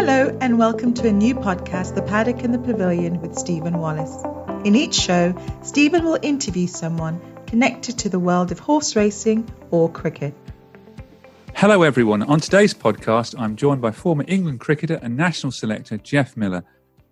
Hello, and welcome to a new podcast, The Paddock and the Pavilion with Stephen Wallace. In each show, Stephen will interview someone connected to the world of horse racing or cricket. Hello, everyone. On today's podcast, I'm joined by former England cricketer and national selector Geoff Miller.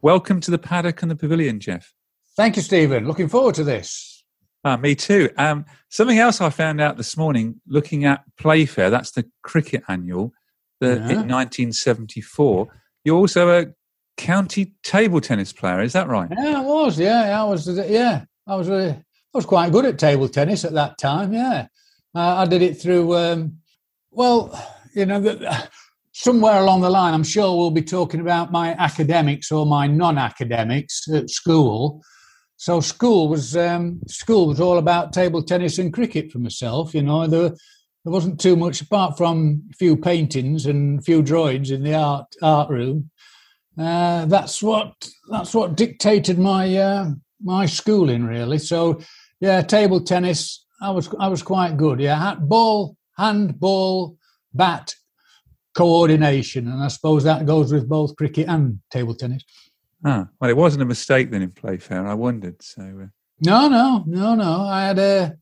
Welcome to the Paddock and the Pavilion, Geoff. Thank you, Stephen. Looking forward to this. Ah, me too. Um, something else I found out this morning looking at Playfair, that's the cricket annual, the, Yeah. in 1974. You're also a county table tennis player, is that right? Yeah, I was. Yeah, I was. Yeah, I was. Uh, I was quite good at table tennis at that time. Yeah, uh, I did it through. Um, well, you know, the, somewhere along the line, I'm sure we'll be talking about my academics or my non-academics at school. So school was um, school was all about table tennis and cricket for myself. You know, there there wasn't too much apart from a few paintings and a few drawings in the art art room. Uh, that's what that's what dictated my uh, my schooling really. So yeah, table tennis. I was I was quite good. Yeah, hat, ball, hand, ball, bat, coordination, and I suppose that goes with both cricket and table tennis. Ah, well, it wasn't a mistake then in Playfair. I wondered. So, uh, No, no, no, no. I had a.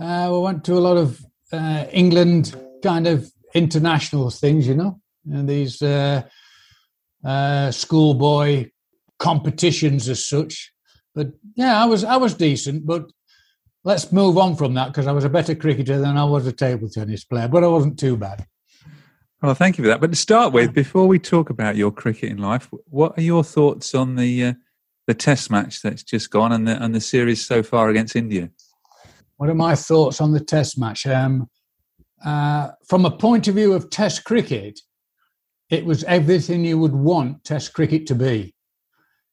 Uh, we went to a lot of uh, England kind of international things, you know, and these uh, uh, schoolboy competitions as such. But yeah, I was I was decent. But let's move on from that because I was a better cricketer than I was a table tennis player. But I wasn't too bad. well, thank you for that. But to start with, before we talk about your cricketing life, what are your thoughts on the uh, the Test match that's just gone and the and the series so far against India? What are my thoughts on the Test match? Um, uh, from a point of view of Test cricket, it was everything you would want Test cricket to be.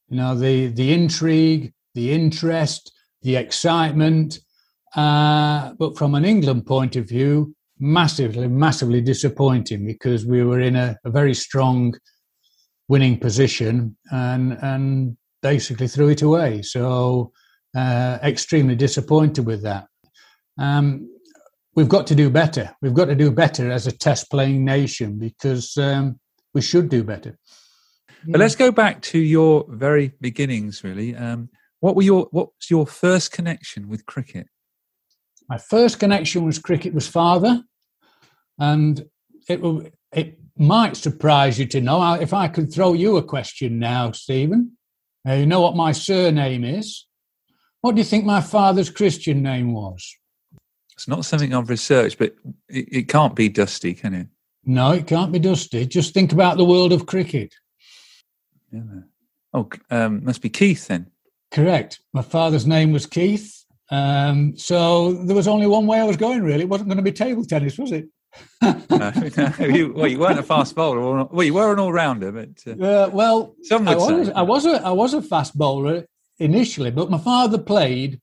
You know, the the intrigue, the interest, the excitement. Uh, but from an England point of view, massively, massively disappointing because we were in a, a very strong winning position and and basically threw it away. So uh, extremely disappointed with that. Um, we've got to do better. We've got to do better as a test playing nation because um, we should do better. But let's go back to your very beginnings. Really, um, what were your what was your first connection with cricket? My first connection was cricket was father, and it will it might surprise you to know if I could throw you a question now, Stephen. Uh, you know what my surname is. What do you think my father's Christian name was? It's not something I've researched, but it, it can't be Dusty, can it? No, it can't be Dusty. Just think about the world of cricket. Yeah. Oh, um, must be Keith then. Correct. My father's name was Keith. Um, so there was only one way I was going, really. It wasn't going to be table tennis, was it? no, no, you, well, you weren't a fast bowler. Or, well, you were an all-rounder, but uh, Uh, well, Some I would was, say. I was a I was a fast bowler initially, but my father played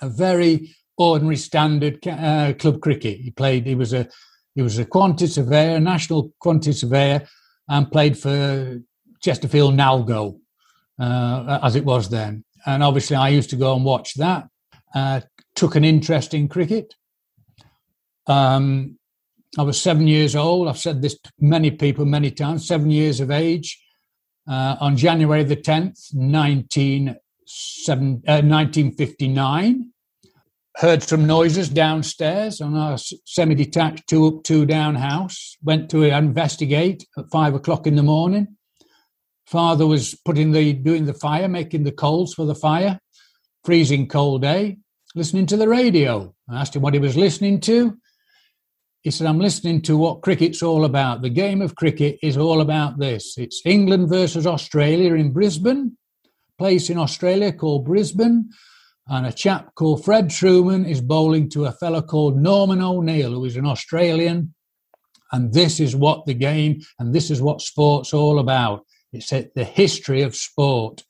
a very ordinary standard uh, club cricket. He played. He was a he was a quantity surveyor, national quantity surveyor, and played for Chesterfield Nalgo, uh, as it was then. And obviously, I used to go and watch that. Uh, took an interest in cricket. Um, I was seven years old. I've said this many people many times. Seven years of age. Uh, on January the 10th, 19, seven, uh, 1959, heard some noises downstairs on our semi-detached two up two down house. Went to investigate at five o'clock in the morning. Father was putting the doing the fire making the coals for the fire. Freezing cold day. Listening to the radio. I asked him what he was listening to. He said i'm listening to what cricket's all about. The game of cricket is all about this. It's england versus australia in brisbane. Place in australia called brisbane and a chap called Fred Trueman is bowling to a fellow called Norman O'Neill, who is an Australian. And this is what the game and this is what sport's all about. It's the history of sport.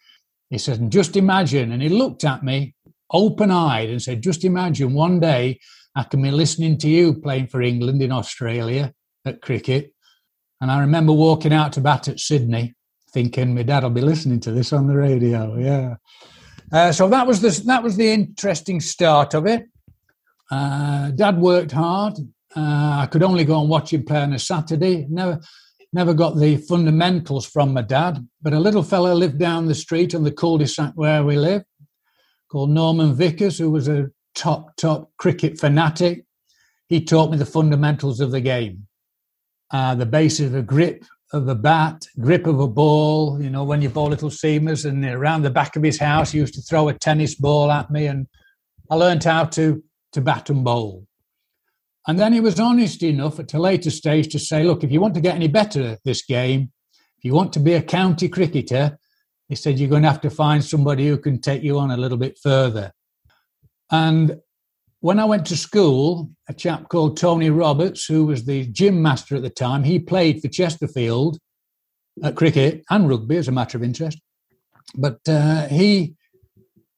He said, just imagine, and he looked at me open eyed and said, just imagine one day I can be listening to you playing for England in Australia at cricket. And I remember walking out to bat at Sydney thinking my dad will be listening to this on the radio. Yeah. Uh, so that was the that was the interesting start of it. Uh, Dad worked hard. Uh, I could only go and watch him play on a Saturday. Never, never got the fundamentals from my dad. But a little fellow lived down the street on the cul-de-sac where we live, called Norman Vickers, who was a top top cricket fanatic. He taught me the fundamentals of the game, uh, the basis of a grip, of a bat, grip of a ball. You know, when you bowl little seamers, and around the back of his house, he used to throw a tennis ball at me, and I learned how to to bat and bowl. And then he was honest enough at a later stage to say, "Look, if you want to get any better at this game, if you want to be a county cricketer, he said you're going to have to find somebody who can take you on a little bit further." And when I went to school, a chap called Tony Roberts, who was the gym master at the time, he played for Chesterfield at cricket and rugby as a matter of interest. But uh, he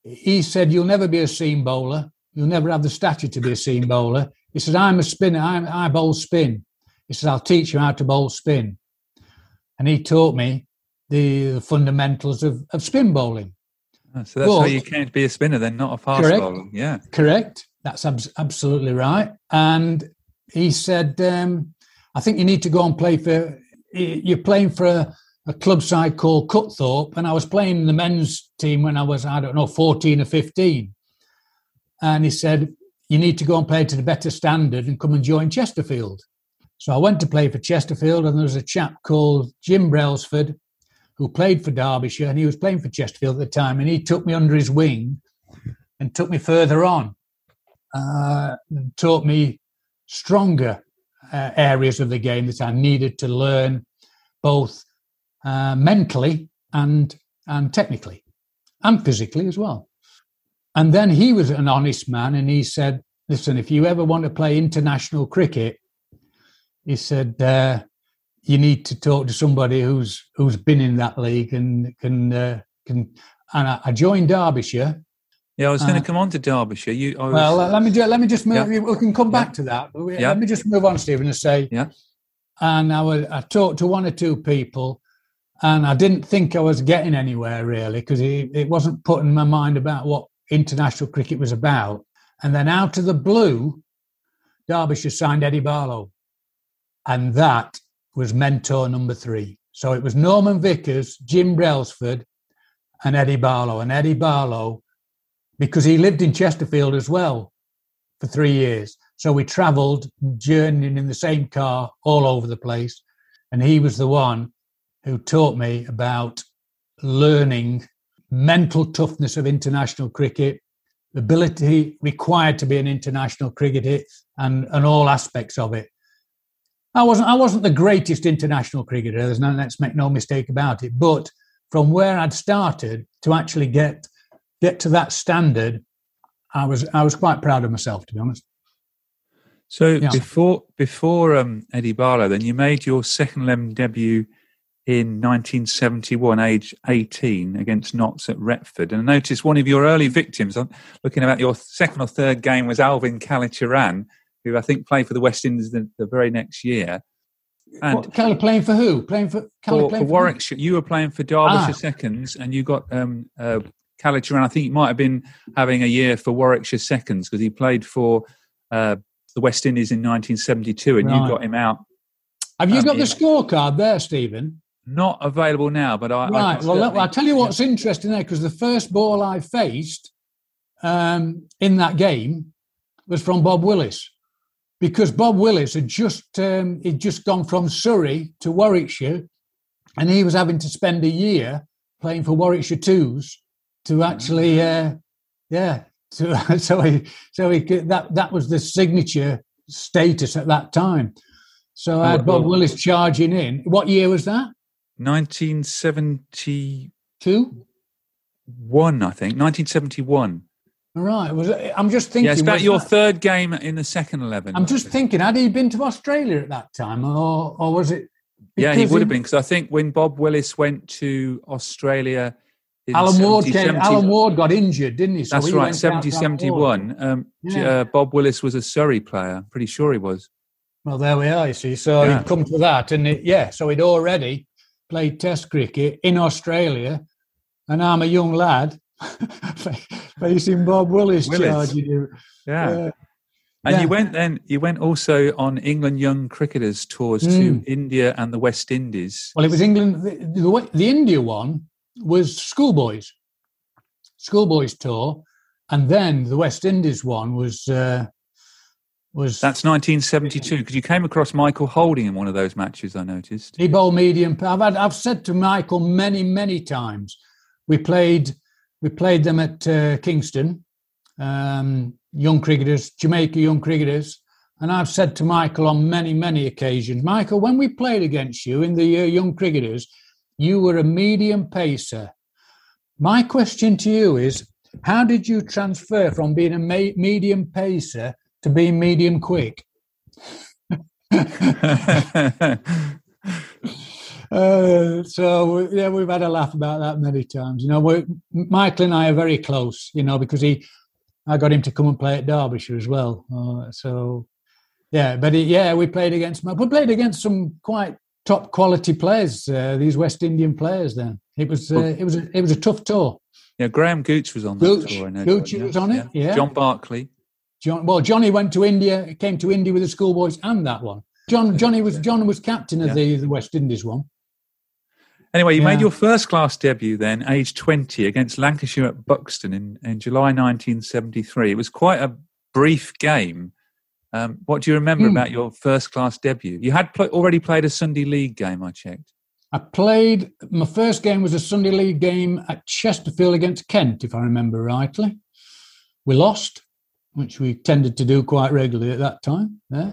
he said, "You'll never be a seam bowler. You'll never have the stature to be a seam bowler." He said, "I'm a spinner. I'm, I bowl spin." He said, "I'll teach you how to bowl spin," and he taught me the, the fundamentals of, of spin bowling. Oh, so that's but, how you can't be a spinner, then, not a fast correct, bowler. Yeah, correct. That's ab- absolutely right. And he said, um, I think you need to go and play for, you're playing for a, a club side called Cutthorpe. And I was playing the men's team when I was, I don't know, 14 or 15. And he said, you need to go and play to the better standard and come and join Chesterfield. So I went to play for Chesterfield, and there was a chap called Jim Brailsford who played for Derbyshire, and he was playing for Chesterfield at the time, and he took me under his wing and took me further on uh, taught me stronger uh, areas of the game that I needed to learn, both uh, mentally and and technically, and physically as well. And then he was an honest man, and he said, "Listen, if you ever want to play international cricket, he said." Uh, you need to talk to somebody who's who's been in that league and can uh, can. And I, I joined Derbyshire yeah, I was going to uh, come on to Derbyshire. You, was, well, let me let me just move. Yeah. We can come back yeah. to that. Yeah. Let me just move on, Stephen, and say. Yeah. And I was I talked to one or two people, and I didn't think I was getting anywhere really because it, it wasn't putting my mind about what international cricket was about. And then out of the blue, Derbyshire signed Eddie Barlow, and that was mentor number three. So it was Norman Vickers, Jim Brailsford, and Eddie Barlow. And Eddie Barlow because he lived in Chesterfield as well for three years. So we travelled, journeying in the same car all over the place. And he was the one who taught me about learning mental toughness of international cricket, the ability required to be an international cricketer, and, and all aspects of it. I wasn't I wasn't the greatest international cricketer. There's no let's make no mistake about it. But from where I'd started to actually get get to that standard, I was I was quite proud of myself, to be honest. So yeah. before before um, Eddie Barlow, then you made your second eleven debut in 1971, age 18, against Notts at Retford. And I noticed one of your early victims, I'm looking at your second or third game, was Alvin Kallicharran, who I think played for the West Indies the, the very next year. And what, Cali playing for who? Playing for for, for Warwickshire. You were playing for Derbyshire ah. seconds, and you got um, uh, Kallicharran. I think he might have been having a year for Warwickshire seconds because he played for uh, the West Indies in 1972, and right. you got him out. Have you um, got the scorecard there, Stephen? Not available now, but I. Right. I well, I'll tell you what's interesting there because the first ball I faced um, in that game was from Bob Willis because Bob Willis had just um, he'd just gone from Surrey to Warwickshire, and he was having to spend a year playing for Warwickshire Twos to actually, uh, yeah. To, so he, so he could, that that was the signature status at that time. So I had Bob Willis charging in. What year was that? 1972. One, I think. 1971. Right. Was it, I'm just thinking. Yeah, it's about your that, third game in the second eleven. I'm just thinking, had he been to Australia at that time, or or was it? Yeah, he would have been because I think when Bob Willis went to Australia, Alan 70, Ward came, 70, Alan Ward got injured, didn't he? So that's he right, 70, 71. Um, yeah. uh, Bob Willis was a Surrey player. Pretty sure he was. Well, there we are. You see, so yeah. he'd come to that, and it, yeah, so he'd already played Test cricket in Australia, and I'm a young lad facing Bob Willis, Willis. charging. Yeah. Uh, and yeah. you went then. You went also on England young cricketers tours mm. to India and the West Indies. Well, it was England. The, the, the India one was schoolboys, schoolboys tour, and then the West Indies one was uh, was that's 1972 because you came across Michael Holding in one of those matches. I noticed he bowled medium. I've had, I've said to Michael many many times. We played we played them at uh, Kingston, um, young cricketers, Jamaica young cricketers, and I've said to Michael on many many occasions, Michael, when we played against you in the uh, young cricketers, you were a medium pacer. My question to you is, how did you transfer from being a medium pacer? to being medium quick. uh, so yeah, we've had a laugh about that many times. You know, Michael and I are very close. You know, because he, I got him to come and play at Derbyshire as well. Uh, so yeah, but he, yeah, we played against we played against some quite top quality players. Uh, these West Indian players. Then it was uh, it was a, it was a tough tour. Yeah, Graham Gooch was on that Gooch, tour. Gooch was on it. Yeah. yeah. John Barclay. John, well, Johnny went to India, came to India with the schoolboys and that one. John, Johnny was John was captain of yeah. the, the West Indies one. Anyway, you yeah. made your first class debut then, age 20, against Lancashire at Buxton in, in July 1973. It was quite a brief game. Um, what do you remember mm. about your first class debut? You had pl- already played a Sunday League game, I checked. I played, my first game was a Sunday League game at Chesterfield against Kent, if I remember rightly. We lost which we tended to do quite regularly at that time. Yeah,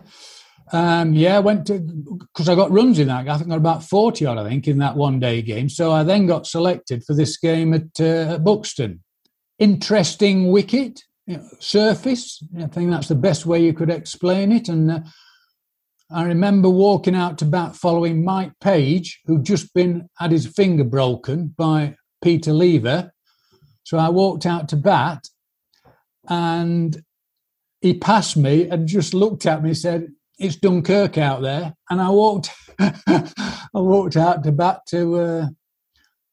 um, yeah, I went to because I got runs in that. I think I got about forty odd, I think, in that one day game. So I then got selected for this game at, uh, at Buxton. Interesting wicket, you know, surface. I think that's the best way you could explain it. And uh, I remember walking out to bat following Mike Page, who'd just been had his finger broken by Peter Lever. So I walked out to bat, and he passed me and just looked at me said, It's Dunkirk out there. And I walked I walked out to bat to uh,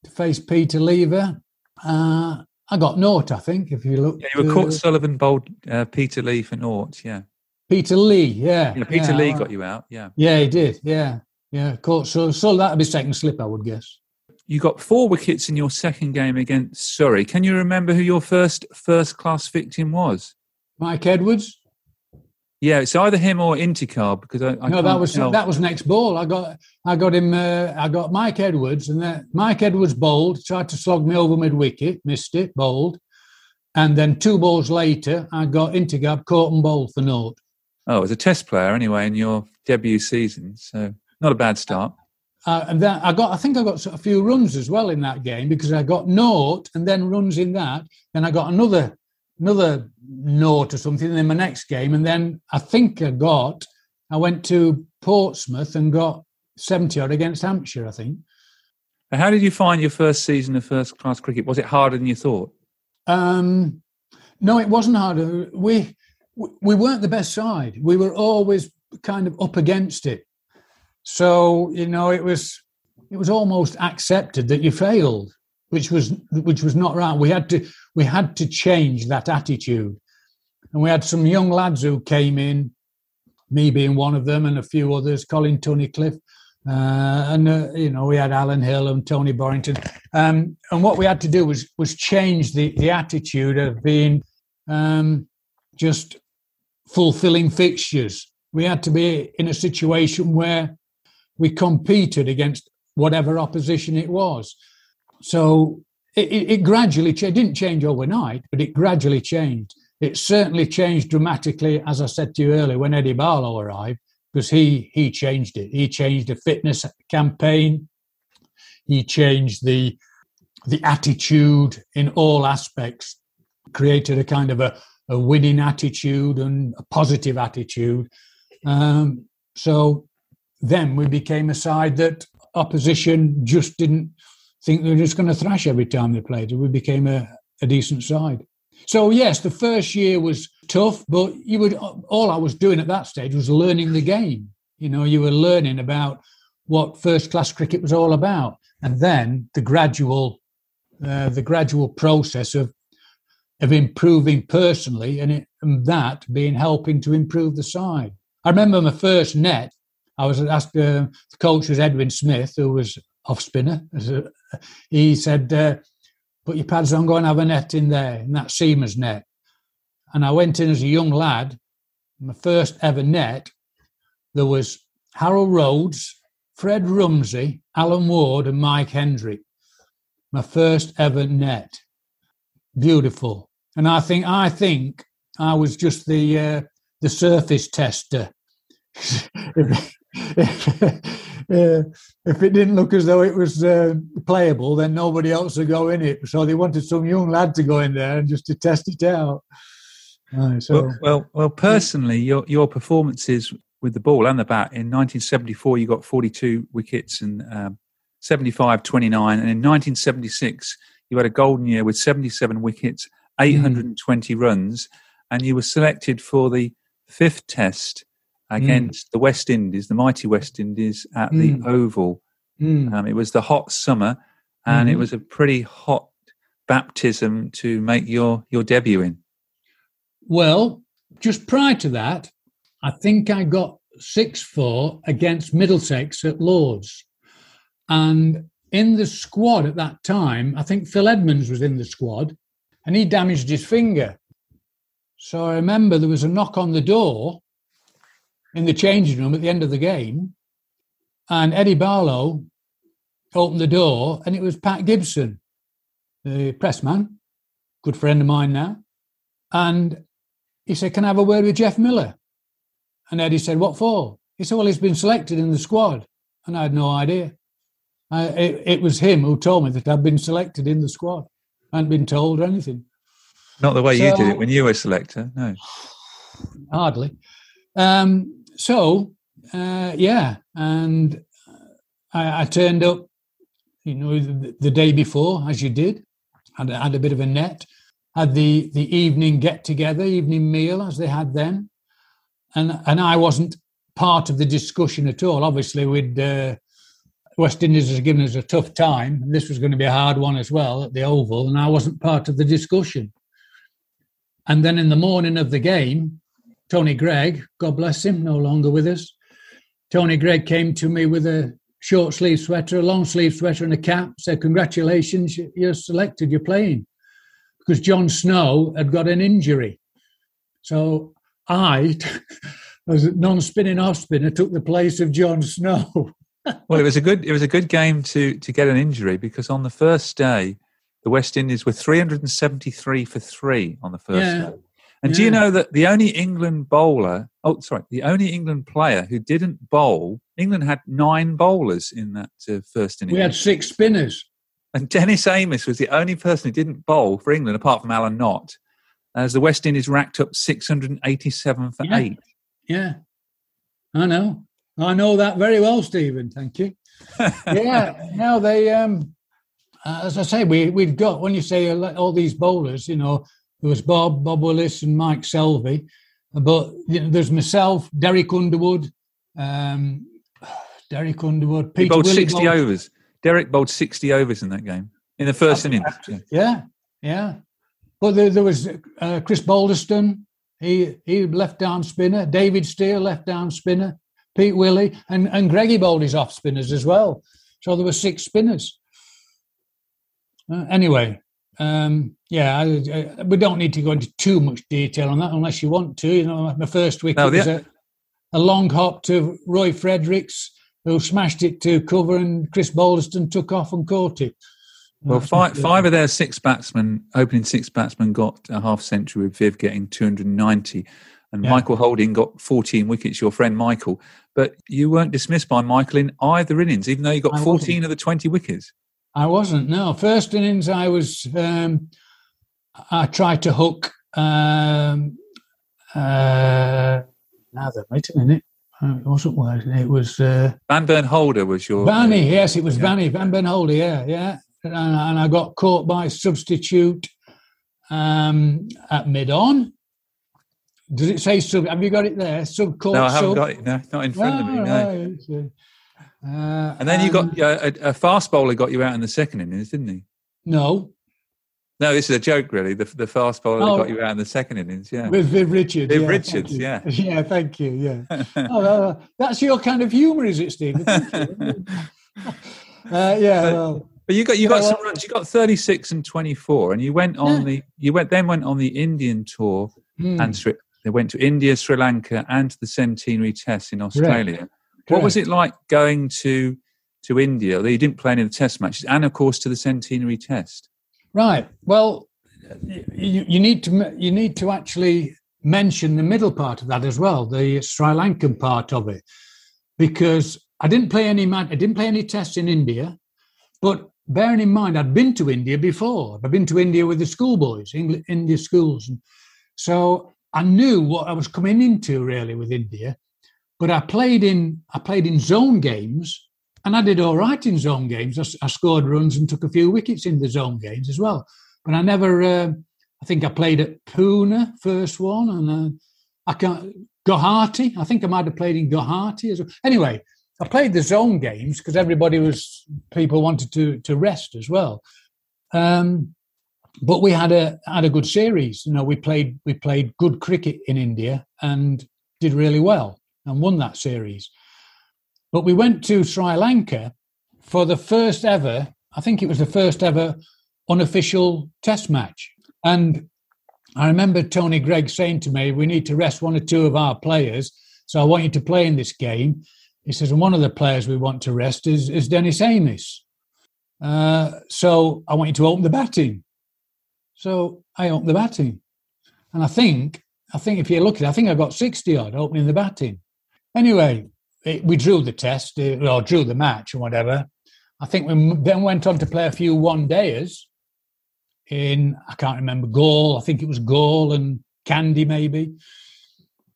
to face Peter Lever. Uh, I got naught, I think, if you look. Yeah, you were caught Sullivan bowled uh, Peter Lee for naught, yeah. Peter Lee, yeah. yeah Peter yeah, Lee got you out, yeah. Yeah, he did, yeah. Yeah, caught so so that'd be second slip, I would guess. You got four wickets in your second game against Surrey. Can you remember who your first first class victim was? Mike Edwards. Yeah, it's either him or Intikhab because I, I no, that was tell. that was next ball. I got I got him. Uh, I got Mike Edwards, and then Mike Edwards bowled, tried to slog me over mid wicket, missed it, bowled, and then two balls later, I got Intikhab, caught and bowled for naught. Oh, as a Test player anyway in your debut season, so not a bad start. Uh, and then I got, I think I got a few runs as well in that game because I got naught and then runs in that. Then I got another another note or something in my next game. And then I think I got, I went to Portsmouth and got 70 odd against Hampshire, I think. How did you find your first season of first class cricket? Was it harder than you thought? Um, no, it wasn't harder. We we weren't the best side. We were always kind of up against it. So you know, it was it was almost accepted that you failed, which was which was not right. We had to we had to change that attitude, and we had some young lads who came in, me being one of them, and a few others, Colin Tunnicliffe, uh, and uh, you know we had Alan Hill and Tony Borrington, um, and what we had to do was was change the the attitude of being um, just fulfilling fixtures. We had to be in a situation where we competed against whatever opposition it was. So it, it, it gradually changed. Didn't change overnight, but it gradually changed. It certainly changed dramatically, as I said to you earlier, when Eddie Barlow arrived, because he he changed it. He changed the fitness campaign. He changed the the attitude in all aspects, created a kind of a, a winning attitude and a positive attitude. Um, so then we became a side that opposition just didn't think they were just going to thrash every time they played. We became a, a decent side. So yes, the first year was tough, but you would all I was doing at that stage was learning the game. You know, you were learning about what first class cricket was all about, and then the gradual, uh, the gradual process of of improving personally, and, it, and that being helping to improve the side. I remember my first net I was asked, uh, the coach was Edwin Smith, who was off spinner. He said, uh, put your pads on, go and have a net in there, in that seamer's net. And I went in as a young lad, my first ever net. There was Harold Rhodes, Fred Rumsey, Alan Ward, and Mike Hendrick. My first ever net. Beautiful. And I think I think I was just the uh, the surface tester. if it didn't look as though it was uh, playable, then nobody else would go in it. So they wanted some young lad to go in there and just to test it out. Uh, so, well, well, well, personally, your your performances with the ball and the bat in 1974, you got 42 wickets and um, 75, 29, and in 1976, you had a golden year with 77 wickets, 820 mm. runs, and you were selected for the fifth test against mm. the West Indies, the mighty West Indies at mm. the Oval. Mm. Um, it was the hot summer, and mm-hmm. it was a pretty hot baptism to make your, your debut in. Well, just prior to that, I think I got 6 4 against Middlesex at Lords. And in the squad at that time, I think Phil Edmonds was in the squad and he damaged his finger. So I remember there was a knock on the door in the changing room at the end of the game, and Eddie Barlow opened the door, and it was Pat Gibson, the pressman, good friend of mine now, and he said, "Can I have a word with Geoff Miller?" And Eddie said, "What for?" He said, "Well, he's been selected in the squad," and I had no idea. I, it, it, was him who told me that I'd been selected in the squad. I hadn't been told or anything. Not the way so, you did it when you were selector, no. Hardly. Um, so uh, yeah, and I, I, turned up, you know, the, the, day before, as you did. Had, had a bit of a net. Had the the evening get together, evening meal, as they had then, and and I wasn't part of the discussion at all. Obviously, with uh, West Indies has given us a tough time, and this was going to be a hard one as well at the Oval, and I wasn't part of the discussion. And then in the morning of the game, Tony Greig, God bless him, no longer with us. Tony Greig came to me with a short sleeve sweater, a long sleeve sweater, and a cap. Said, "Congratulations, you're selected. You're playing." Because John Snow had got an injury, so I, as a non-spinning off spinner, took the place of John Snow. well, it was a good it was a good game to to get an injury because on the first day, the West Indies were 373 for three on the first yeah. day. And yeah. do you know that the only England bowler, oh, sorry, the only England player who didn't bowl, England had nine bowlers in that uh, first innings. We had six spinners. And Dennis Amiss was the only person who didn't bowl for England apart from Alan Knott, as the West Indies racked up 687 for yeah. eight. Yeah, I know. I know that very well, Stephen. Thank you. yeah, now they. Um, uh, as I say, we we've got when you say all these bowlers, you know, there was Bob, Bob Willis, and Mike Selvey, but you know, there's myself, Derek Underwood, um, Derek Underwood, Peter he bowled Willey 60 bowled- overs. Derek bowled 60 overs in that game in the first innings. Yeah. Yeah, yeah. But there, there was uh, Chris Balderstone, he he left arm spinner. David Steele left arm spinner. Pete Willey and and Greggy bowled his off spinners as well. So there were six spinners. Uh, anyway, um, yeah, I, I, we don't need to go into too much detail on that unless you want to. You know, my first wicket No, was a, a long hop to Roy Fredericks, who smashed it to cover, and Chris Balderstone took off and caught it. Well, five, five of their six batsmen, opening six batsmen, got a half century with Viv getting 290. And Yeah. Michael Holding got 14 wickets, your friend Michael. But you weren't dismissed by Michael in either innings, even though you got I 14 wasn't. of the 20 wickets. I wasn't. No, first innings I was. Um, I tried to hook. Um, uh, now then, wait a minute. Uh, It wasn't was it was uh, Vanburn Holder was your. Vanny. Yes, it was Yeah. Vanny Vanburn Holder. Yeah, yeah. And, and I got caught by substitute um, at mid on. Does it say sub? Have you got it there? Sub caught. No, I haven't sub? got it. No, not in front of me. Oh, No. right. Uh, And then you um, got uh, a, a fast bowler got you out in the second innings, didn't he? no No, this is a joke, really. The, the fast bowler Oh. got you out in the second innings, yeah. With Viv Richards. Viv yeah, Richards, you. yeah. Yeah, thank you. Yeah. oh, uh, that's your kind of humour, is it, Stephen? Uh, yeah, But- well, But you got you got some runs. You got thirty six and twenty four, and you went on Yeah. the you went then went on the Indian tour hmm, and Sri, they went to India, Sri Lanka, and to the Centenary Test in Australia. What was it like going to to India? Although you didn't play any of the Test matches, and of course to the Centenary Test. right. Well, you, you need to you need to actually mention the middle part of that as well, the Sri Lankan part of it, because I didn't play any I didn't play any tests in India, but bearing in mind I'd been to India before. I've been to India with the schoolboys, English, India schools, and so I knew what I was coming into really with India. But I played in I played in zone games, and I did all right in zone games. I scored runs and took a few wickets in the zone games as well. But I never. Uh, I think I played at Pune first one, and uh, I can't Guwahati. I think I might have played in Guwahati as well. Anyway, I played the zone games because everybody was people wanted to to rest as well. Um, but we had a had a good series. You know, we played we played good cricket in India and did really well and won that series. But we went to Sri Lanka for the first ever. I think it was the first ever unofficial Test match, and I remember Tony Greig saying to me, "We need to rest one or two of our players, so I want you to play in this game." He says, "And one of the players we want to rest is is Dennis Amiss. Uh, so I want you to open the batting. So I opened the batting, and I think I think if you look at it, I think I got sixty odd opening the batting. Anyway, it, we drew the test uh, or drew the match or whatever. I think we then went on to play a few one dayers in I can't remember Galle. I think it was Galle and Kandy maybe,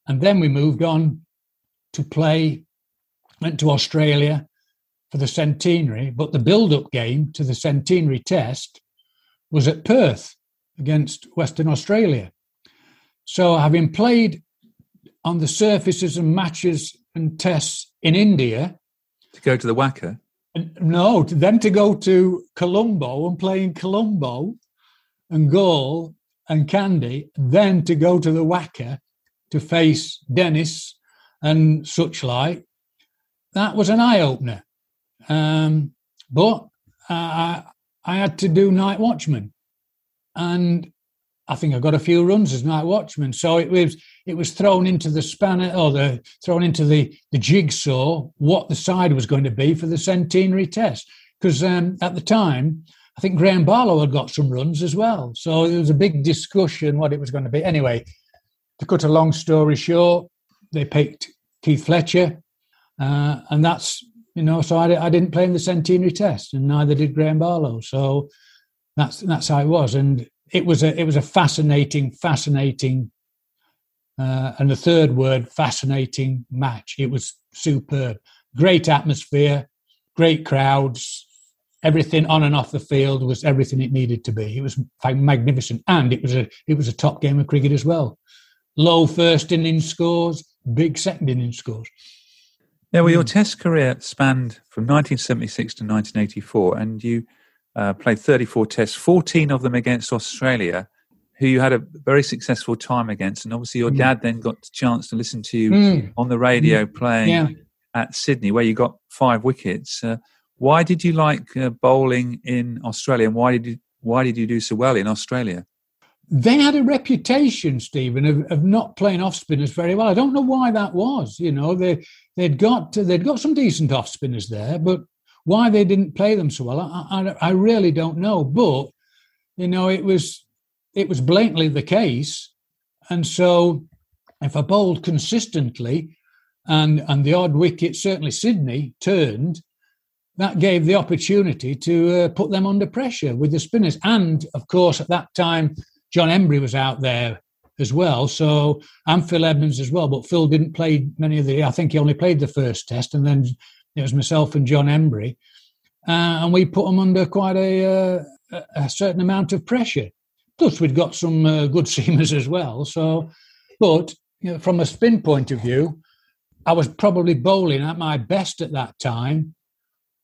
and then we moved on to play. Went to Australia for the centenary, but the build-up game to the centenary test was at Perth against Western Australia. So, having played on the surfaces and matches and tests in India, To go to the WACA, no, then to go to Colombo and play in Colombo and Galle and Kandy, then to go to the WACA to face Dennis and such like, that was an eye opener. Um, but I, I had to do night watchman, and I think I got a few runs as night watchman. So it was it was thrown into the spanner or the thrown into the the jigsaw what the side was going to be for the centenary test because um, at the time I think Graham Barlow had got some runs as well. So there was a big discussion what it was going to be. Anyway, to cut a long story short, they picked Keith Fletcher, uh, and that's you know. So I, I didn't play in the centenary test, and neither did Graham Barlow. So that's that's how it was, and it was a it was a fascinating, fascinating, uh, and the third word, fascinating match. It was superb, great atmosphere, great crowds, everything on and off the field was everything it needed to be. It was magnificent, and it was a it was a top game of cricket as well. Low first inning scores, big second inning scores. Now, well, your Test career spanned from 1976 to 1984, and you uh, played 34 Tests, 14 of them against Australia, who you had a very successful time against. And obviously, your mm. dad then got the chance to listen to you mm. on the radio mm. playing yeah. at Sydney, where you got five wickets. Uh, why did you like uh, bowling in Australia, and why did you why did you do so well in Australia? They had a reputation, Stephen, of, of not playing off spinners very well. I don't know why that was. You know, they they'd got they'd got some decent off spinners there, but why they didn't play them so well, I, I, I really don't know. But you know, it was it was blatantly the case, and so if I bowled consistently, and and the odd wicket, certainly Sydney turned, that gave the opportunity to uh, put them under pressure with the spinners. And of course, at that time, John Emburey was out there as well. So and Phil Edmonds as well. But Phil didn't play many of the. I think he only played the first test, and then it was myself and John Emburey, uh, and we put them under quite a, uh, a certain amount of pressure. Plus, we'd got some uh, good seamers as well. So, but you know, from a spin point of view, I was probably bowling at my best at that time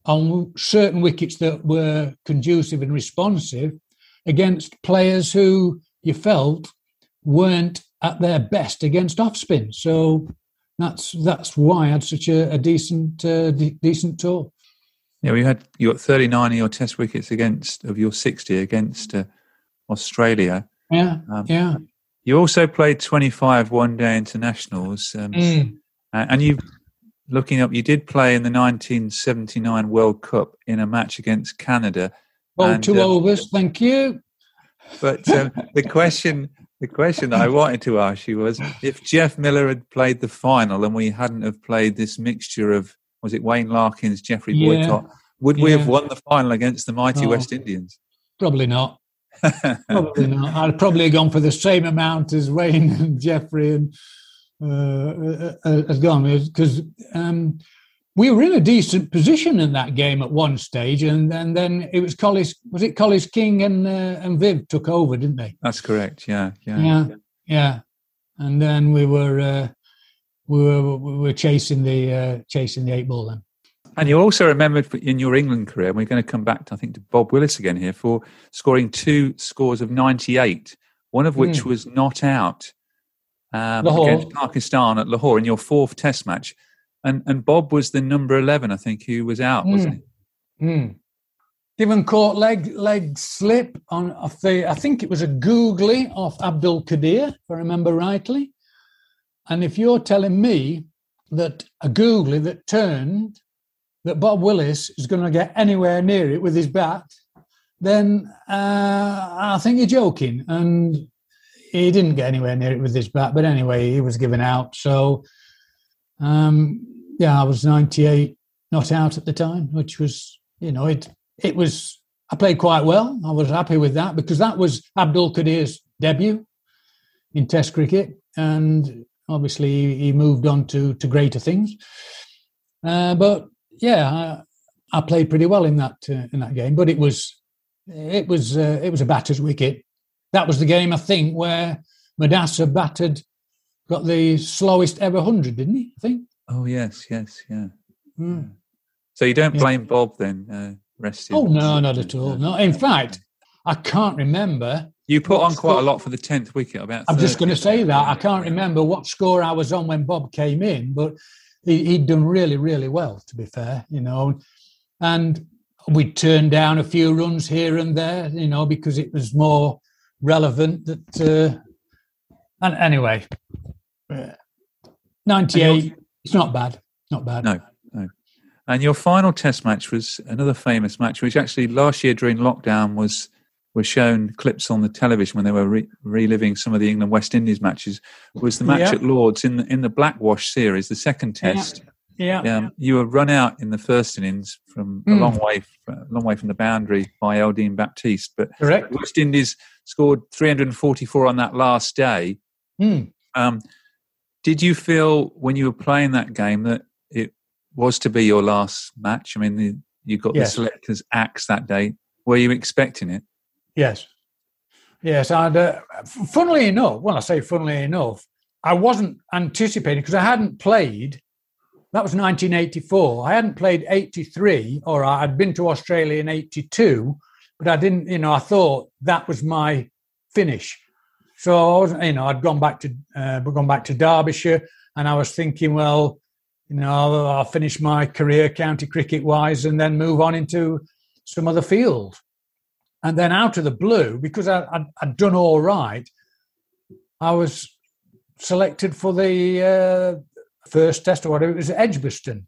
on certain wickets that were conducive and responsive against players who you felt weren't at their best against off spin. So that's that's why I had such a, a decent uh, de- decent tour. Yeah, we had you got 39 of your Test wickets against of your 60 against uh, Australia. Yeah, um, yeah. You also played 25 one-day internationals, um, mm. and you, looking up, you did play in the 1979 World Cup in a match against Canada. Oh, and, two um, overs, thank you. But um, the question the question that I wanted to ask you was if Geoff Miller had played the final and we hadn't have played this mixture of was it Wayne Larkins, Geoffrey yeah. Boycott, would we have won the final against the mighty oh, West Indians? Probably not. Probably not. I'd probably have gone for the same amount as Wayne and Geoffrey and uh, uh, uh has gone because um, we were in a decent position in that game at one stage, and, and then it was Collis. Was it Collis King and uh, and Viv took over, didn't they? That's correct. Yeah, yeah, yeah, yeah. And then we were uh, we were we were chasing the uh, chasing the eight ball then. And you also remembered in your England career, and we're going to come back, to, I think, to Bob Willis again here for scoring two scores of 98, one of which mm. was not out um, against Pakistan at Lahore in your fourth Test match and and Bob was the number eleven, I think, who was out, mm. wasn't he? Mm. Given caught leg leg slip on off the, I think it was a googly off Abdul Qadir, if I remember rightly. And if you're telling me that a googly that turned, that Bob Willis is going to get anywhere near it with his bat, then uh, I think you're joking. And he didn't get anywhere near it with his bat. But anyway, he was given out. So um, yeah, I was 98, not out at the time, which was, you know, it it was. I played quite well. I was happy with that because that was Abdul Qadir's debut in Test cricket, and obviously he moved on to to greater things. Uh, but yeah, I, I, played pretty well in that uh, in that game. But it was it was uh, it was a batter's wicket. That was the game I think where Mudassar batted got the slowest ever hundred, didn't he? I think. Oh yes, yes, yeah. Mm. So you don't blame yeah. Bob then? Uh, resting. Oh no, not at all. No, in fact, I can't remember. You put on quite a lot for the tenth wicket. About. I'm just going to say that I can't remember what score I was on when Bob came in, but he, had done really, really well. To be fair, you know, and we turned down a few runs here and there, you know, because it was more relevant. That uh, and anyway, 98, it's not bad. Not bad. No, no. And your final test match was another famous match, which actually last year during lockdown was was shown clips on the television when they were re- reliving some of the England West Indies matches. Was the match yeah. at Lords in the in the Blackwash series, the second test? Yeah. yeah. Um, you were run out in the first innings from mm. a long way, a long way from the boundary by Eldine Baptiste. But Correct. West Indies scored 344 on that last day. Mm. Um, did you feel when you were playing that game that it was to be your last match. I mean, the, you got Yes. the selectors axe that day. Were you expecting it? Yes. Yes. And uh, funnily enough, well, I say funnily enough, I wasn't anticipating because I hadn't played. That was 1984. I hadn't played 83, or I'd been to Australia in 82, but I didn't, you know, I thought that was my finish. So I wasn't, you know, I'd gone back to uh, gone back to Derbyshire, and I was thinking, well, you know, I'll, I'll finish my career county cricket wise, and then move on into some other field. And then out of the blue, because I, I'd, I'd done all right, I was selected for the uh, first test or whatever. It was at Edgbaston.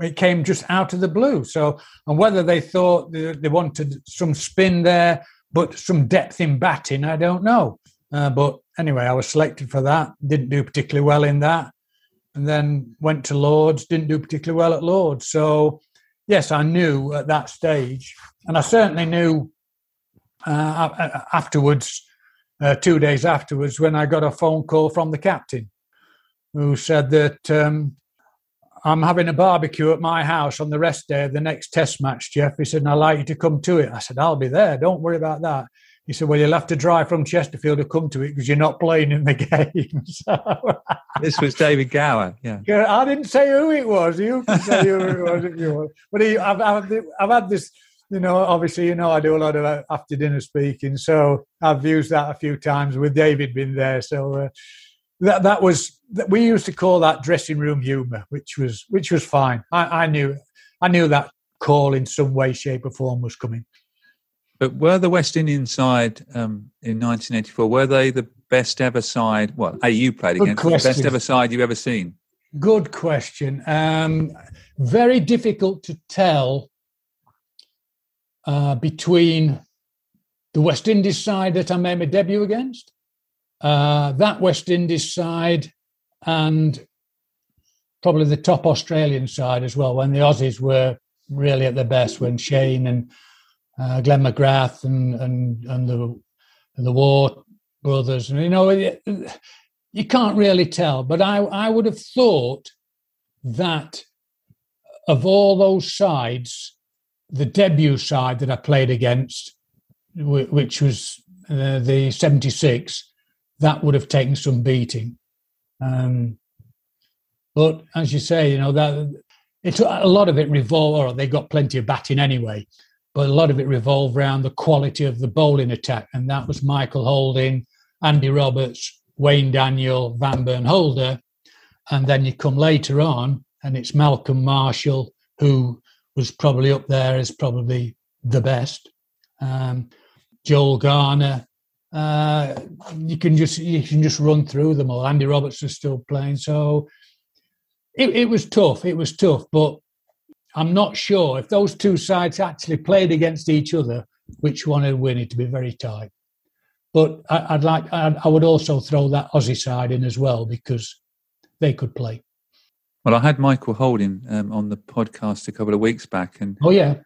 It came just out of the blue. So, and whether they thought they, they wanted some spin there, but some depth in batting, I don't know. Uh, but anyway, I was selected for that. Didn't do particularly well in that. And then went to Lords, didn't do particularly well at Lords. So, yes, I knew at that stage. And I certainly knew uh, afterwards, uh, two days afterwards, when I got a phone call from the captain who said that um, I'm having a barbecue at my house on the rest day of the next test match, Geoff. He said, and I'd like you to come to it. I said, I'll be there. Don't worry about that. He said, Well, you'll have to drive from Chesterfield to come to it because you're not playing in the game. so, This was David Gower. Yeah. I didn't say who it was. You can say who it was if you want. But he, I've, I've, I've had this, you know, obviously, you know, I do a lot of after dinner speaking. So I've used that a few times with David being there. So uh, that that was that we used to call that dressing room humour, which was which was fine. I, I knew I knew that call in some way, shape, or form was coming. But were the West Indian side um, in 1984, were they the best ever side? Well, A, you played Good against, the best ever side you've ever seen? Good question. Um, very difficult to tell uh, between the West Indies side that I made my debut against, uh, that West Indies side, and probably the top Australian side as well, when the Aussies were really at their best, when Shane and uh, Glenn McGrath and, and, and the, the Waugh brothers, and you know, you can't really tell, but I, I would have thought that of all those sides, the debut side that I played against, which was uh, the 76, that would have taken some beating. Um, but as you say, you know, that a lot of it revolved, or they got plenty of batting anyway, but a lot of it revolved around the quality of the bowling attack. And that was Michael Holding, Andy Roberts, Wayne Daniel, Vanburn Holder. And then you come later on, and it's Malcolm Marshall, who was probably up there as probably the best. Um, Joel Garner. Uh, you can just you can just run through them all. Andy Roberts is still playing, so it, it was tough. It was tough, but I'm not sure if those two sides actually played against each other, which one would win. It'd be very tight. But I, I'd like I'd, I would also throw that Aussie side in as well because they could play. Well, I had Michael Holding um, on the podcast a couple of weeks back, and Oh yeah,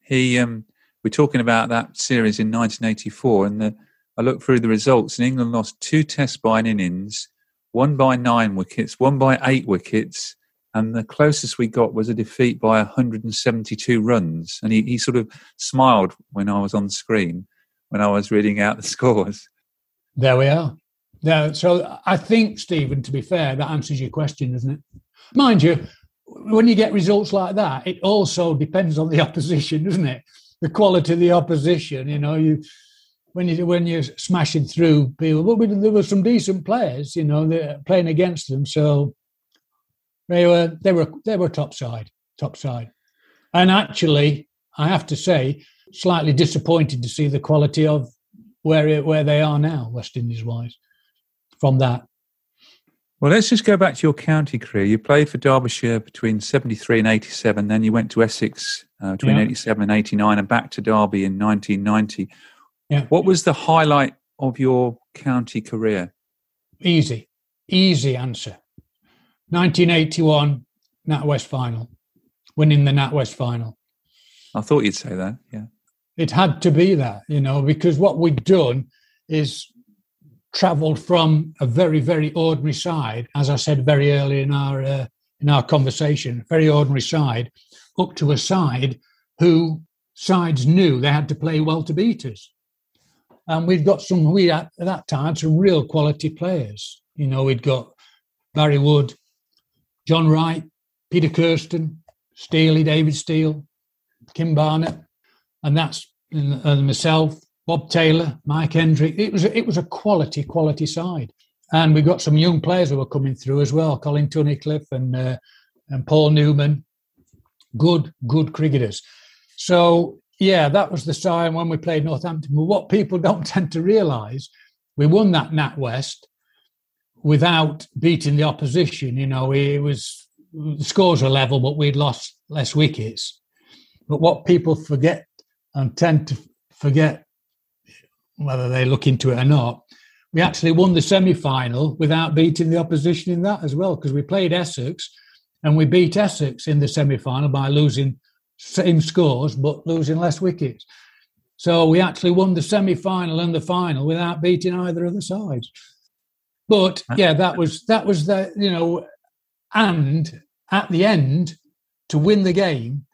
he um, we're talking about that series in 1984, and the, I looked through the results, and England lost two Test by an innings, one by nine wickets, one by eight wickets, and the closest we got was a defeat by 172 runs. And he, he sort of smiled when I was on screen when I was reading out the scores. There we are. So I think, Stephen, to be fair, that answers your question, doesn't it? Mind you, when you get results like that, it also depends on the opposition, doesn't it? The quality of the opposition. You know, you when you when you're smashing through people. Well, we- there were some decent players, you know, playing against them, so they were they were they were top side, top side. And actually, I have to say, slightly disappointed to see the quality of where it, where they are now, West Indies wise, from that. Well, let's just go back to your county career. You played for Derbyshire between 73 and 87, then you went to Essex uh, between Yeah. 87 and 89, and back to Derby in 1990. Yeah. What was the highlight of your county career? Easy, easy answer. 1981 NatWest final, winning the NatWest final. I thought you'd say that. Yeah. It had to be that, you know, because what we'd done is travelled from a very, very ordinary side, as I said very early in our uh, in our conversation, very ordinary side, up to a side who sides knew they had to play well to beat us. And we'd got some, we at that time some real quality players. You know, we'd got Barry Wood, John Wright, Peter Kirsten, Steely, David Steele, Kim Barnett, and that's and myself, Bob Taylor, Mike Hendrick. It was it was a quality quality side, and we got some young players who were coming through as well. Colin Tunnicliffe and uh, and Paul Newman, good good cricketers. So yeah, that was the sign when we played Northampton. But what people don't tend to realise, we won that NatWest without beating the opposition. You know, it was the scores were level, but we'd lost less wickets. But what people forget and tend to forget, whether they look into it or not, we actually won the semi final without beating the opposition in that as well, because we played Essex and we beat Essex in the semi final by losing same scores but losing less wickets. So we actually won the semi final and the final without beating either of the sides. But yeah, that was that was the you know, and at the end to win the game,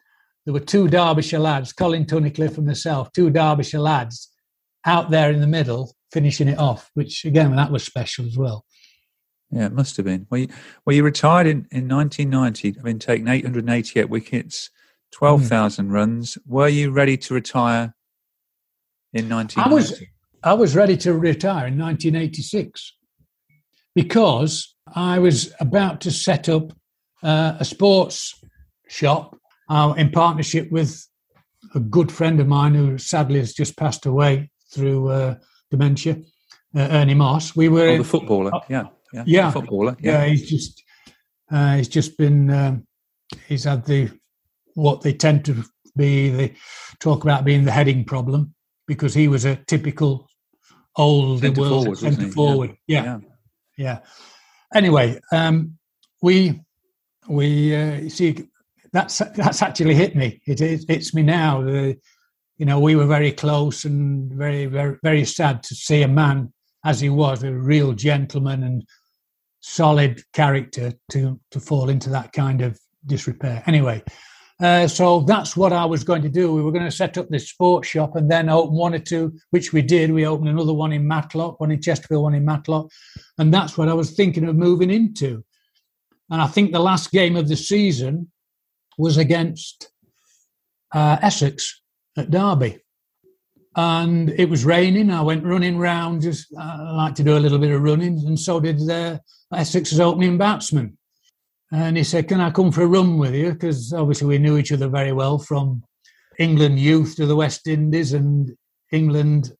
there were two Derbyshire lads, Colin Tunnicliffe and myself, two Derbyshire lads out there in the middle finishing it off, which again, that was special as well. Yeah, it must have been. Well, you, well, you retired in, in 1990, having taken 888 wickets, 12,000 mm. runs. Were you ready to retire in 1990? I was, I was ready to retire in 1986 because I was about to set up uh, a sports shop uh, in partnership with a good friend of mine who sadly has just passed away through uh, dementia, uh, Ernie Moss. We were oh, the footballer, yeah, yeah, yeah, footballer, yeah. yeah. He's just uh, he's just been um, he's had the what they tend to be the talk about being the heading problem because he was a typical old centre forward, centre forward. Yeah. yeah. yeah, Anyway, um, we we uh, see that's that's actually hit me. It, it hits me now. The, you know, we were very close and very very very sad to see a man as he was, a real gentleman and solid character, to to fall into that kind of disrepair. Anyway, uh, so that's what I was going to do. We were going to set up this sports shop and then open one or two, which we did. We opened another one in Matlock, one in Chesterfield, one in Matlock, and that's what I was thinking of moving into. And I think the last game of the season was against uh, Essex at Derby. And it was raining. I went running round, just uh, I like to do a little bit of running, and so did the Essex's opening batsman. And he said, Can I come for a run with you? Because obviously we knew each other very well from England youth to the West Indies and England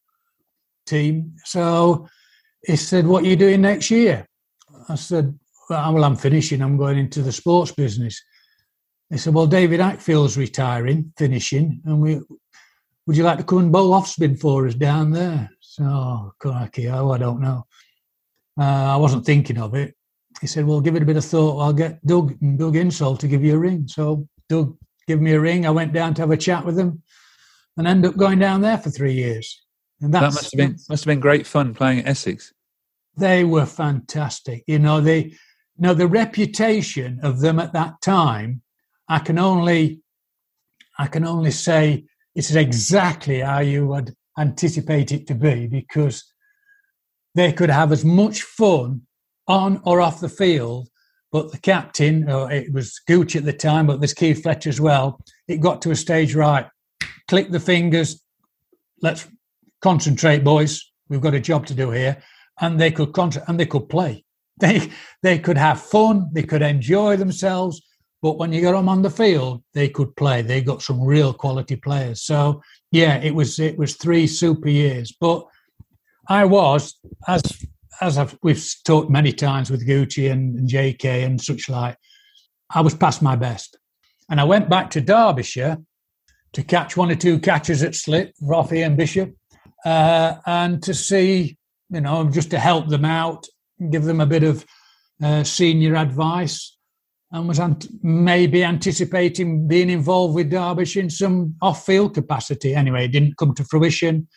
team. So he said, What are you doing next year? I said, Well, I'm finishing. I'm going into the sports business. He said, Well, David Acfield's retiring, finishing, and we would you like to come and bowl off spin for us down there? So, oh, crikey, oh, I don't know. Uh, I wasn't thinking of it he said, "Well, give it a bit of thought. I'll get Doug and Doug Insole to give you a ring." So Doug gave me a ring. I went down to have a chat with him, and ended up going down there for three years. And that must have been must have been great fun playing at Essex. They were fantastic. You know, they you know the reputation of them at that time. I can only I can only say it's exactly how you would anticipate it to be because they could have as much fun on or off the field. But the captain, or it was Gooch at the time, but there's Keith Fletcher as well. It got to a stage, right? Click the fingers. Let's concentrate, boys. We've got a job to do here, and they could concentrate and they could play. They they could have fun. They could enjoy themselves. But when you got them on the field, they could play. They got some real quality players. So yeah, it was it was three super years. But I was as as I've, we've talked many times with Goochie and, and JK and such like, I was past my best. And I went back to Derbyshire to catch one or two catches at Slit, Roffey and Bishop, uh, and to see, you know, just to help them out, give them a bit of uh, senior advice, and was ant- maybe anticipating being involved with Derbyshire in some off-field capacity. Anyway, it didn't come to fruition,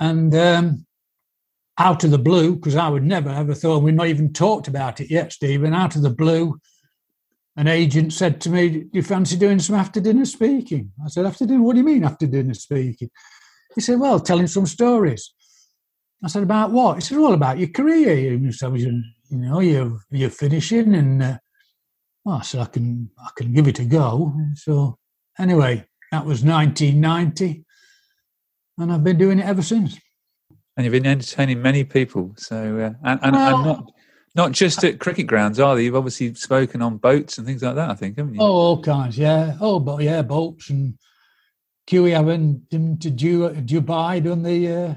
and um, out of the blue, because I would never ever thought, we've not even talked about it yet, Stephen, out of the blue, an agent said to me, Do you fancy doing some after dinner speaking? I said, After dinner? What do you mean after dinner speaking? He said, Well, telling some stories. I said, About what? He said, All about your career. You know, you're, you're finishing. And uh, well, I said, I can, I can give it a go. So, anyway, that was 1990. And I've been doing it ever since. And you've been entertaining many people. So, uh, and, and, well, and not not just at cricket grounds, are they? You've obviously spoken on boats and things like that, I think, haven't you? Oh, all kinds, yeah. Oh, but yeah, boats and QE having been to do Dubai, done the, uh,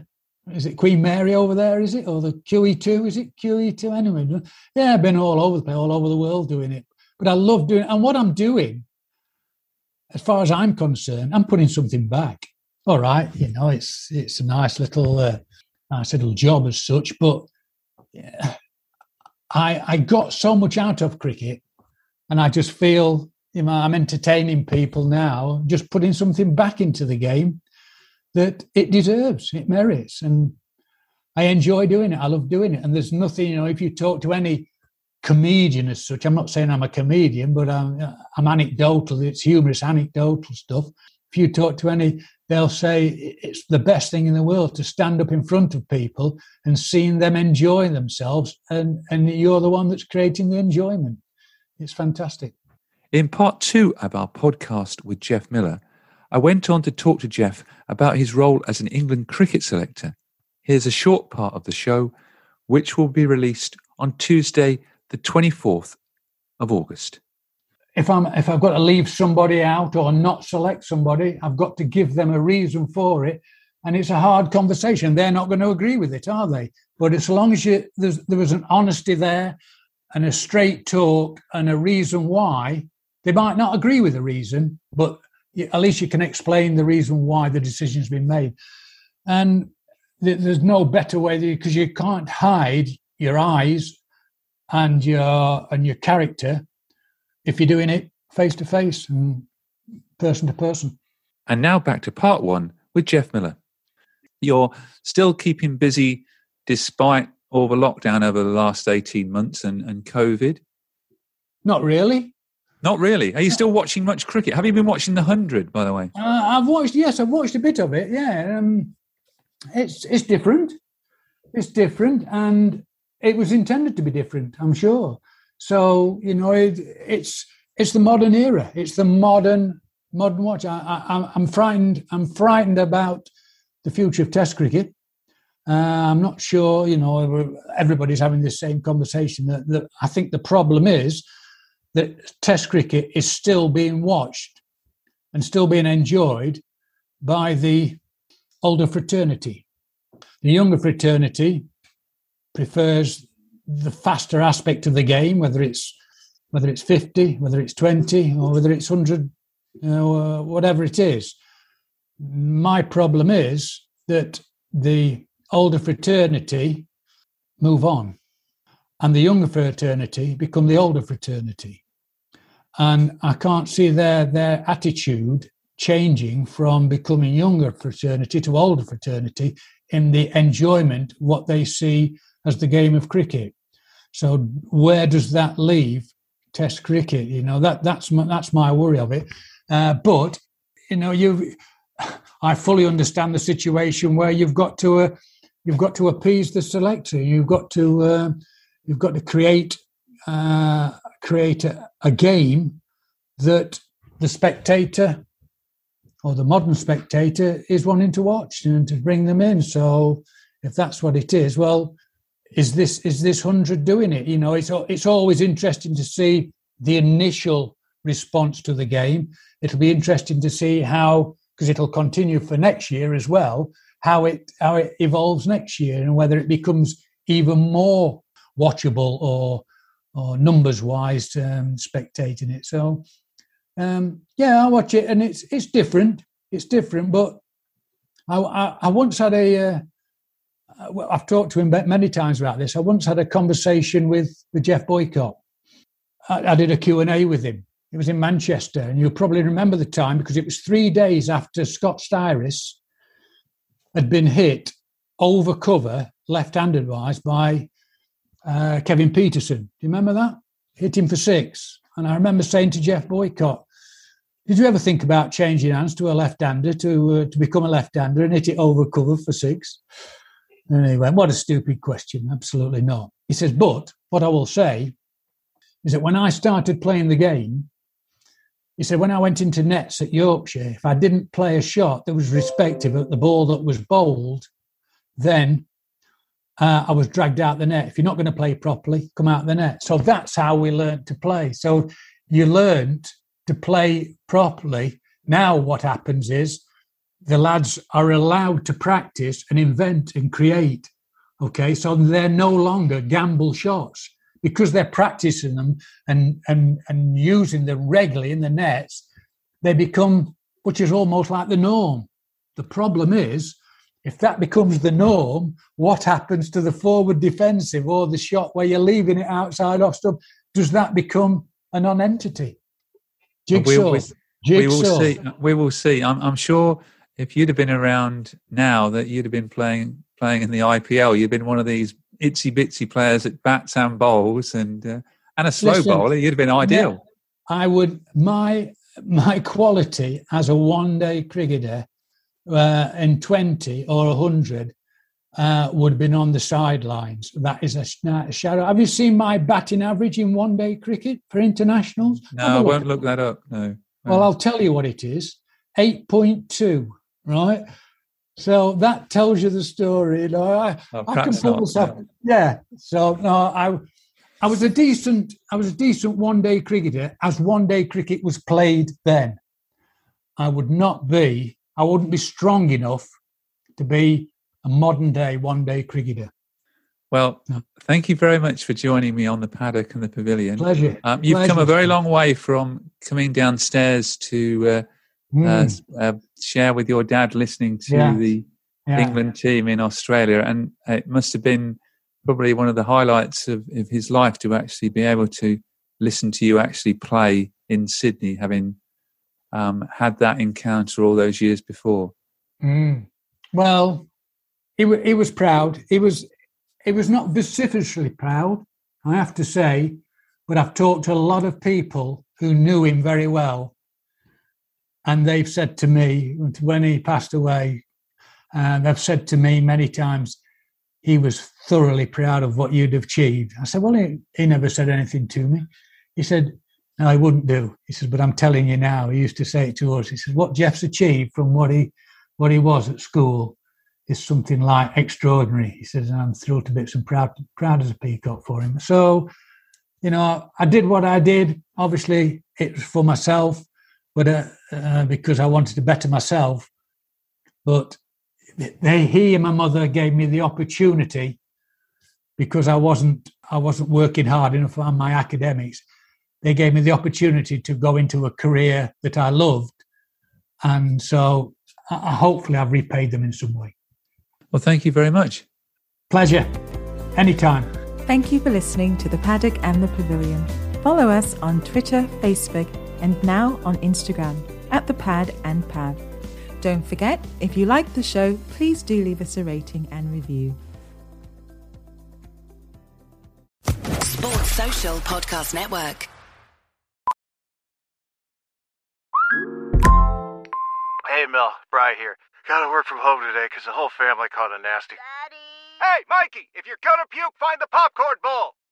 is it Queen Mary over there, is it? Or the QE2, is it QE2? Anyway, yeah, I've been all over the place, all over the world doing it. But I love doing. And what I'm doing, as far as I'm concerned, I'm putting something back. All right, you know, it's it's a nice little, uh, nice little job as such, but yeah, I, I got so much out of cricket, and I just feel you know I'm entertaining people now, just putting something back into the game that it deserves, it merits, and I enjoy doing it. I love doing it, and there's nothing you know. If you talk to any comedian as such, I'm not saying I'm a comedian, but I'm, I'm anecdotal. It's humorous, anecdotal stuff. If you talk to any they'll say it's the best thing in the world to stand up in front of people and seeing them enjoy themselves and, and you're the one that's creating the enjoyment it's fantastic in part two of our podcast with geoff miller i went on to talk to geoff about his role as an england cricket selector here's a short part of the show which will be released on tuesday the 24th of august if I'm if I've got to leave somebody out or not select somebody, I've got to give them a reason for it. And it's a hard conversation. They're not going to agree with it, are they? But as long as you there was an honesty there and a straight talk and a reason why, they might not agree with the reason, but at least you can explain the reason why the decision's been made. And there's no better way because you can't hide your eyes and your and your character if you're doing it face to face and person to person. And now back to part one with Geoff Miller. You're still keeping busy despite all the lockdown over the last 18 months and, and COVID? Not really. Not really. Are you still watching much cricket? Have you been watching the hundred, by the way? Uh, I've watched. Yes, I've watched a bit of it. Yeah, um, it's it's different. It's different, and it was intended to be different. I'm sure. So you know, it, it's it's the modern era. It's the modern modern watch. I, I, I'm frightened. I'm frightened about the future of Test cricket. Uh, I'm not sure. You know, everybody's having the same conversation. That, that I think the problem is that Test cricket is still being watched and still being enjoyed by the older fraternity. The younger fraternity prefers the faster aspect of the game, whether it's whether it's 50, whether it's 20, or whether it's 100, you know, whatever it is. My problem is that the older fraternity move on and the younger fraternity become the older fraternity. And I can't see their, their attitude changing from becoming younger fraternity to older fraternity in the enjoyment what they see as the game of cricket. So where does that leave Test cricket? You know that that's my, that's my worry of it. Uh, but you know you, I fully understand the situation where you've got to uh, you've got to appease the selector. You've got to uh, you've got to create uh, create a, a game that the spectator or the modern spectator is wanting to watch and to bring them in. So if that's what it is, well, is this is this hundred doing it? You know, it's it's always interesting to see the initial response to the game. It'll be interesting to see how because it'll continue for next year as well. How it how it evolves next year and whether it becomes even more watchable or or numbers wise um, spectating it. So um, yeah, I watch it and it's it's different. It's different, but I I, I once had a uh, uh, I've talked to him many times about this. I once had a conversation with, with Geoff Boycott. I, I did a Q&A with him. It was in Manchester, and you'll probably remember the time because it was three days after Scott Styris had been hit over cover, left-handed wise, by uh, Kevin Pietersen. Do you remember that? Hit him for six. And I remember saying to Geoff Boycott, did you ever think about changing hands to a left-hander to uh, to become a left-hander and hit it over cover for six? And he went, "What a stupid question! Absolutely not." He says, "But what I will say is that when I started playing the game, he said when I went into nets at Yorkshire, if I didn't play a shot that was respective at the ball that was bowled, then uh, I was dragged out the net. If you're not going to play properly, come out the net. So that's how we learned to play. So you learned to play properly. Now, what happens is the lads are allowed to practice and invent and create. Okay, so they're no longer gamble shots because they're practicing them and and and using them regularly in the nets. They become, which is almost like the norm. The problem is, if that becomes the norm, what happens to the forward defensive or the shot where you're leaving it outside off stop? Does that become a non-entity? Jigsaw. We, we, we will see. We will see. I'm, I'm sure if you'd have been around now, that you'd have been playing playing in the IPL. You'd been one of these itsy bitsy players at bats and bowls and uh, and a slow Listen, bowler. You'd have been ideal. I would. My my quality as a one day cricketer uh, in twenty or hundred uh, would have been on the sidelines. That is a, a, shadow. Have you seen my batting average in one day cricket for internationals? No, I won't look that up. No. Well, I'll tell you what it is 8.2, right? So that tells you the story. You know, I, oh, I can pull myself. Yeah. So no, I I was a decent I was a decent one day cricketer as one day cricket was played then. I would not be I wouldn't be strong enough to be a modern day one day cricketer. Well, thank you very much for joining me on the paddock and the pavilion. Pleasure. Um, you've Pleasure. come a very long way from coming downstairs to uh, mm. uh, share with your dad listening to yeah. the yeah. England team in Australia. And it must have been probably one of the highlights of, of his life to actually be able to listen to you actually play in Sydney, having um, had that encounter all those years before. Mm. Well, he, w- he was proud. He was he was not vociferously proud, I have to say, but I've talked to a lot of people who knew him very well. And they've said to me, when he passed away, and they've said to me many times, he was thoroughly proud of what you'd achieved. I said, Well, he, he never said anything to me. He said, No, I wouldn't do. He says, But I'm telling you now, he used to say it to us. He says, What Geoff's achieved from what he what he was at school is something like extraordinary. He says, and I'm thrilled to bits and proud, proud as a peacock for him. So, you know, I did what I did. Obviously, it was for myself, but uh, uh, because I wanted to better myself. But they, he and my mother gave me the opportunity because I wasn't, I wasn't working hard enough on my academics. They gave me the opportunity to go into a career that I loved, and so I, hopefully I've repaid them in some way. Well, thank you very much. Pleasure. Anytime. Thank you for listening to The Paddock and the Pavilion. Follow us on Twitter, Facebook, and now on Instagram at The Pad and Pav. Don't forget, if you like the show, please do leave us a rating and review. Sports Social Podcast Network. Hey, Mel, Bry here. Gotta work from home today because the whole family caught a nasty. Daddy! Hey, Mikey, if you're gonna puke, find the popcorn bowl!